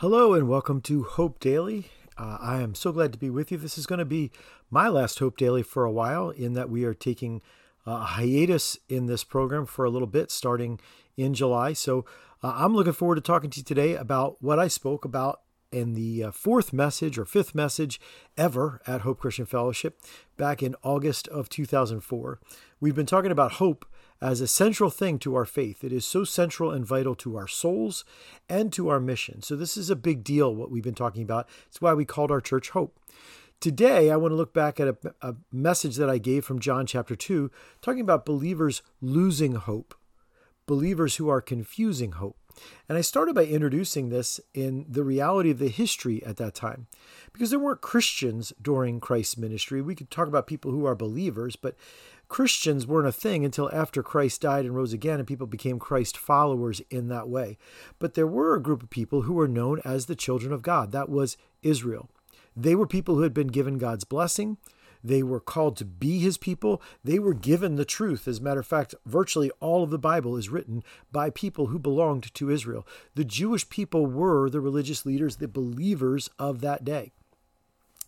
Hello and welcome to Hope Daily. Uh, I am so glad to be with you. This is going to be my last Hope Daily for a while, in that we are taking a hiatus in this program for a little bit starting in July. So uh, I'm looking forward to talking to you today about what I spoke about in the uh, fourth message or fifth message ever at Hope Christian Fellowship back in August of 2004. We've been talking about hope as a central thing to our faith. It is so central and vital to our souls and to our mission. So, this is a big deal, what we've been talking about. It's why we called our church Hope. Today, I want to look back at a, a message that I gave from John chapter 2, talking about believers losing hope, believers who are confusing hope. And I started by introducing this in the reality of the history at that time. Because there weren't Christians during Christ's ministry. We could talk about people who are believers, but Christians weren't a thing until after Christ died and rose again, and people became Christ followers in that way. But there were a group of people who were known as the children of God. That was Israel. They were people who had been given God's blessing. They were called to be his people. They were given the truth. As a matter of fact, virtually all of the Bible is written by people who belonged to Israel. The Jewish people were the religious leaders, the believers of that day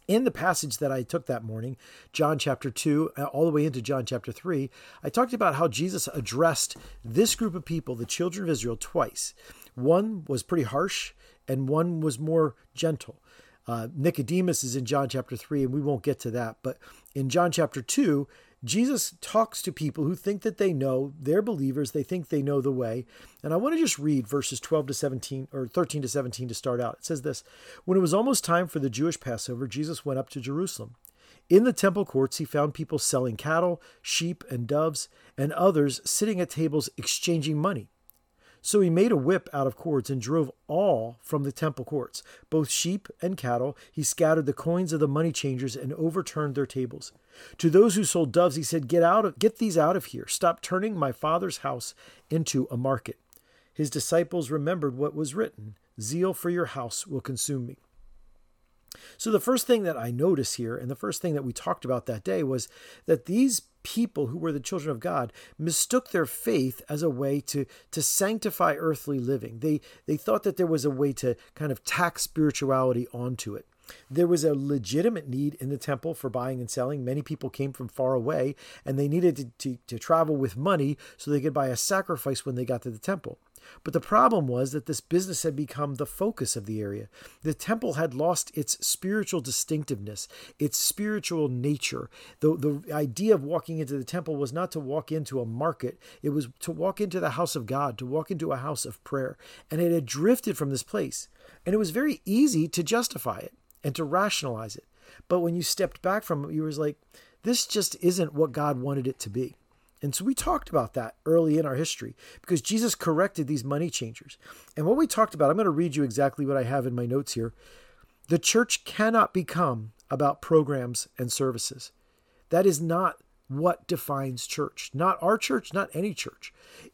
in the passage that I took that morning, John chapter 2, uh, all the way into John chapter 3, I talked about how Jesus addressed this group of people, the children of Israel, twice. One was pretty harsh, and one was more gentle. Uh, Nicodemus is in John chapter 3, and we won't get to that. But in John chapter 2, Jesus talks to people who think that they know, they're believers, they think they know the way. And I want to just read verses 12 to 17 or 13 to 17 to start out. It says this When it was almost time for the Jewish Passover, Jesus went up to Jerusalem. In the temple courts, he found people selling cattle, sheep, and doves, and others sitting at tables exchanging money. So he made a whip out of cords and drove all from the temple courts, both sheep and cattle. He scattered the coins of the money changers and overturned their tables. To those who sold doves, he said, "Get out of, get these out of here. Stop turning my father's house into a market." His disciples remembered what was written, "Zeal for your house will consume me." So, the first thing that I notice here, and the first thing that we talked about that day, was that these people who were the children of God mistook their faith as a way to, to sanctify earthly living. They, they thought that there was a way to kind of tack spirituality onto it. There was a legitimate need in the temple for buying and selling. Many people came from far away and they needed to, to, to travel with money so they could buy a sacrifice when they got to the temple. But the problem was that this business had become the focus of the area. The temple had lost its spiritual distinctiveness, its spiritual nature. The, the idea of walking into the temple was not to walk into a market, it was to walk into the house of God, to walk into a house of prayer. And it had drifted from this place. And it was very easy to justify it and to rationalize it. But when you stepped back from it, you was like, this just isn't what God wanted it to be. And so we talked about that early in our history because Jesus corrected these money changers. And what we talked about, I'm going to read you exactly what I have in my notes here. The church cannot become about programs and services. That is not what defines church. Not our church, not any church.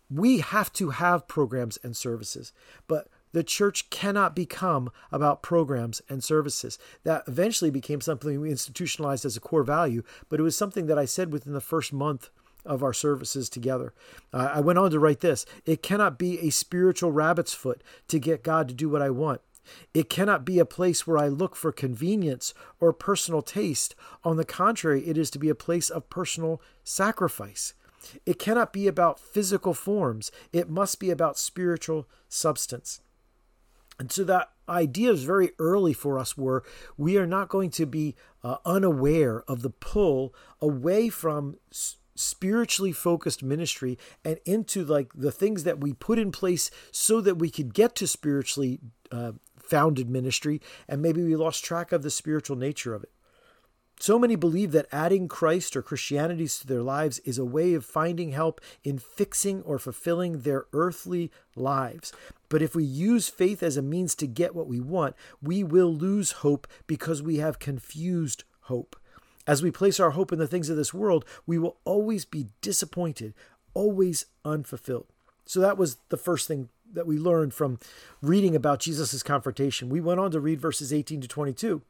We have to have programs and services, but the church cannot become about programs and services. That eventually became something we institutionalized as a core value, but it was something that I said within the first month of our services together. Uh, I went on to write this It cannot be a spiritual rabbit's foot to get God to do what I want. It cannot be a place where I look for convenience or personal taste. On the contrary, it is to be a place of personal sacrifice. It cannot be about physical forms, it must be about spiritual substance. And so that idea is very early for us where we are not going to be uh, unaware of the pull away from spiritually focused ministry and into like the things that we put in place so that we could get to spiritually uh, founded ministry and maybe we lost track of the spiritual nature of it so many believe that adding Christ or Christianity to their lives is a way of finding help in fixing or fulfilling their earthly lives. But if we use faith as a means to get what we want, we will lose hope because we have confused hope. As we place our hope in the things of this world, we will always be disappointed, always unfulfilled. So that was the first thing that we learned from reading about Jesus' confrontation. We went on to read verses 18 to 22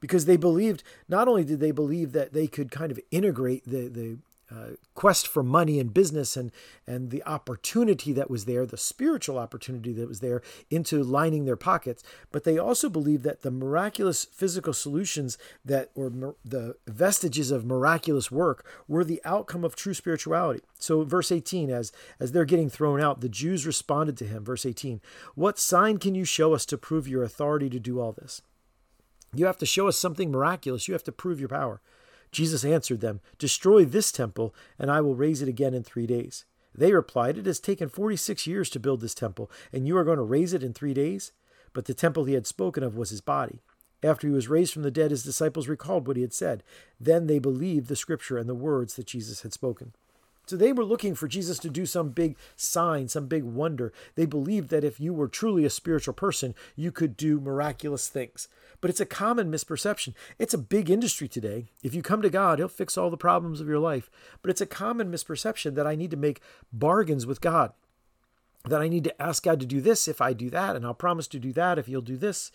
because they believed, not only did they believe that they could kind of integrate the, the uh, quest for money and business and and the opportunity that was there, the spiritual opportunity that was there, into lining their pockets. But they also believed that the miraculous physical solutions that or the vestiges of miraculous work were the outcome of true spirituality. So verse 18, as as they're getting thrown out, the Jews responded to him. Verse 18, What sign can you show us to prove your authority to do all this? You have to show us something miraculous. You have to prove your power. Jesus answered them, Destroy this temple, and I will raise it again in three days. They replied, It has taken 46 years to build this temple, and you are going to raise it in three days? But the temple he had spoken of was his body. After he was raised from the dead, his disciples recalled what he had said. Then they believed the scripture and the words that Jesus had spoken. So they were looking for Jesus to do some big sign, some big wonder. They believed that if you were truly a spiritual person, you could do miraculous things. But it's a common misperception. It's a big industry today. If you come to God, He'll fix all the problems of your life. But it's a common misperception that I need to make bargains with God, that I need to ask God to do this if I do that, and I'll promise to do that if He'll do this.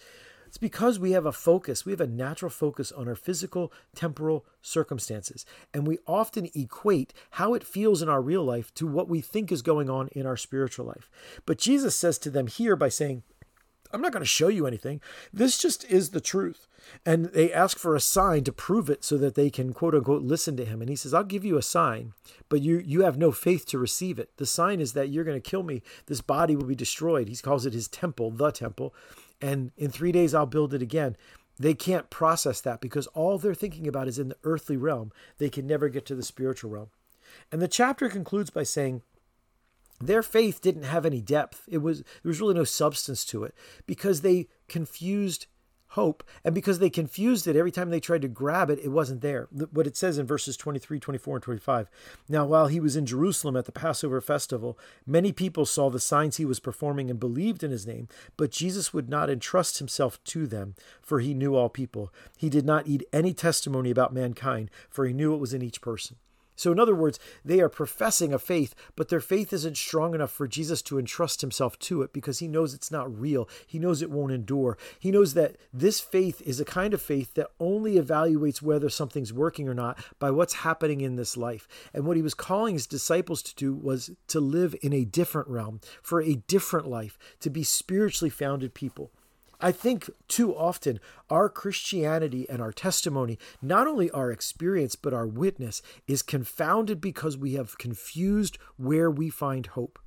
It's because we have a focus, we have a natural focus on our physical, temporal circumstances. And we often equate how it feels in our real life to what we think is going on in our spiritual life. But Jesus says to them here by saying, I'm not going to show you anything. This just is the truth. And they ask for a sign to prove it so that they can quote unquote listen to him. And he says, I'll give you a sign, but you you have no faith to receive it. The sign is that you're going to kill me. This body will be destroyed. He calls it his temple, the temple and in three days I'll build it again. They can't process that because all they're thinking about is in the earthly realm. They can never get to the spiritual realm. And the chapter concludes by saying, their faith didn't have any depth. It was there was really no substance to it because they confused hope. And because they confused it every time they tried to grab it, it wasn't there. What it says in verses 23, 24, and 25. Now, while he was in Jerusalem at the Passover festival, many people saw the signs he was performing and believed in his name, but Jesus would not entrust himself to them, for he knew all people. He did not need any testimony about mankind, for he knew it was in each person. So, in other words, they are professing a faith, but their faith isn't strong enough for Jesus to entrust himself to it because he knows it's not real. He knows it won't endure. He knows that this faith is a kind of faith that only evaluates whether something's working or not by what's happening in this life. And what he was calling his disciples to do was to live in a different realm, for a different life, to be spiritually founded people. I think too often our Christianity and our testimony, not only our experience, but our witness, is confounded because we have confused where we find hope.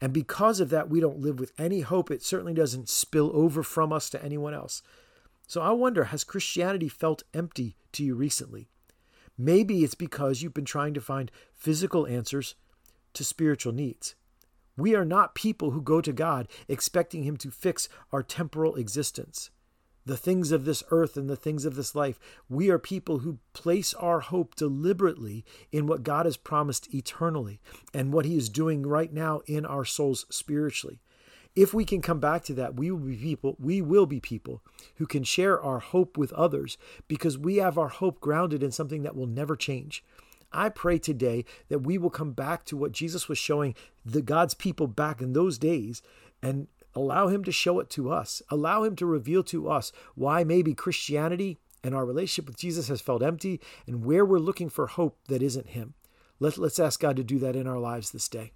And because of that, we don't live with any hope. It certainly doesn't spill over from us to anyone else. So I wonder has Christianity felt empty to you recently? Maybe it's because you've been trying to find physical answers to spiritual needs. We are not people who go to God expecting Him to fix our temporal existence, the things of this earth and the things of this life. We are people who place our hope deliberately in what God has promised eternally and what He is doing right now in our souls spiritually. If we can come back to that, we will be people, we will be people who can share our hope with others because we have our hope grounded in something that will never change. I pray today that we will come back to what Jesus was showing the God's people back in those days and allow him to show it to us. Allow him to reveal to us why maybe Christianity and our relationship with Jesus has felt empty and where we're looking for hope that isn't him. Let, let's ask God to do that in our lives this day.